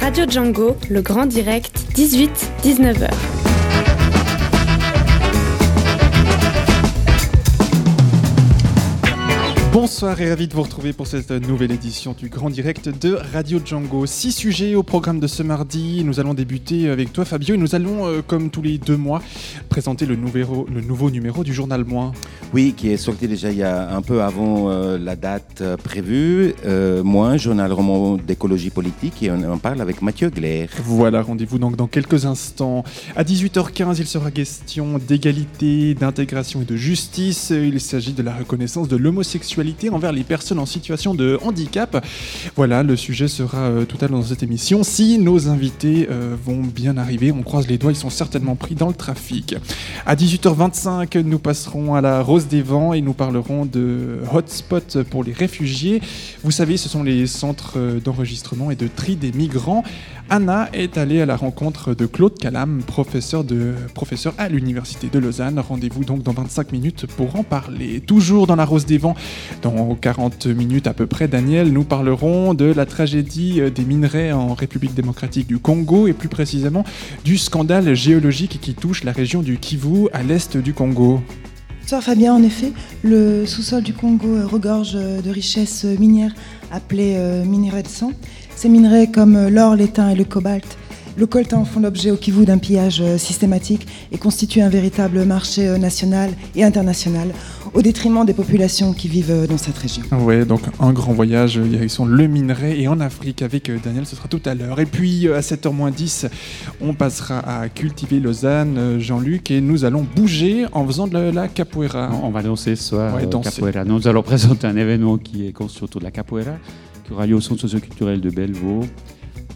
Radio Django, le grand direct, 18-19h. Bonsoir et ravi de vous retrouver pour cette nouvelle édition du Grand Direct de Radio Django. Six sujets au programme de ce mardi. Nous allons débuter avec toi Fabio et nous allons, euh, comme tous les deux mois, présenter le, numéro- le nouveau numéro du journal Moins. Oui, qui est sorti déjà il y a un peu avant euh, la date euh, prévue. Euh, moi, journal roman d'écologie politique, et on en parle avec Mathieu Glaire. Voilà, rendez-vous donc dans quelques instants. À 18h15, il sera question d'égalité, d'intégration et de justice. Il s'agit de la reconnaissance de l'homosexualité envers les personnes en situation de handicap. Voilà, le sujet sera euh, tout à l'heure dans cette émission. Si nos invités euh, vont bien arriver, on croise les doigts, ils sont certainement pris dans le trafic. À 18h25, nous passerons à la Rose des Vents et nous parlerons de hotspot pour les réfugiés. Vous savez, ce sont les centres euh, d'enregistrement et de tri des migrants. Anna est allée à la rencontre de Claude Calam, professeur, professeur à l'Université de Lausanne. Rendez-vous donc dans 25 minutes pour en parler. Toujours dans la Rose des Vents, dans 40 minutes à peu près, Daniel, nous parlerons de la tragédie euh, des minerais en République démocratique du Congo et plus précisément du scandale géologique qui touche la région du Kivu à l'est du Congo. Bonsoir Fabien, en effet, le sous-sol du Congo euh, regorge euh, de richesses euh, minières appelées minerais de sang. Ces minerais comme l'or, l'étain et le cobalt, le coltan font l'objet au Kivu d'un pillage systématique et constituent un véritable marché national et international au détriment des populations qui vivent euh, dans cette région. Ouais, donc un grand voyage euh, direction le minerai et en Afrique avec euh, Daniel, ce sera tout à l'heure. Et puis euh, à 7h10, on passera à cultiver Lausanne, euh, Jean-Luc, et nous allons bouger en faisant de la, la capoeira. On va danser ce soir Ouais, euh, danser. capoeira. Nous allons présenter un événement qui est construit autour de la capoeira, qui aura lieu au centre socioculturel de Bellevaux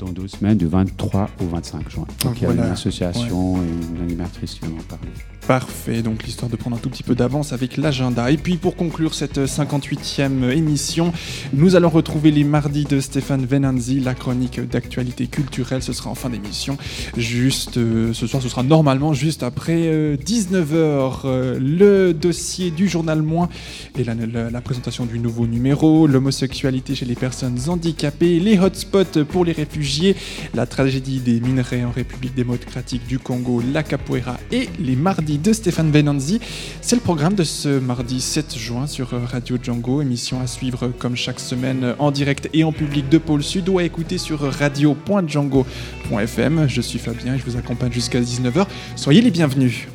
dans deux semaines, du 23 au 25 juin. Donc il y a Voilà. une association et une animatrice qui vont en parler. Parfait, donc l'histoire de prendre un tout petit peu d'avance avec l'agenda. Et puis pour conclure cette 58e émission, nous allons retrouver les mardis de Stéphane Venanzi, la chronique d'actualité culturelle. Ce sera en fin d'émission. Juste euh, ce soir, ce sera normalement juste après 19h. le dossier du journal Moins et la, la- la présentation du nouveau numéro, l'homosexualité chez les personnes handicapées, les hotspots pour les la tragédie des minerais en République démocratique du Congo, la capoeira et les mardis de Stéphane Benanzi. C'est le programme de ce mardi 7 juin sur Radio Django, émission à suivre comme chaque semaine en direct et en public de Pôle Sud ou à écouter sur radio.django.fm. Je suis Fabien et je vous accompagne jusqu'à 19h. Soyez les bienvenus.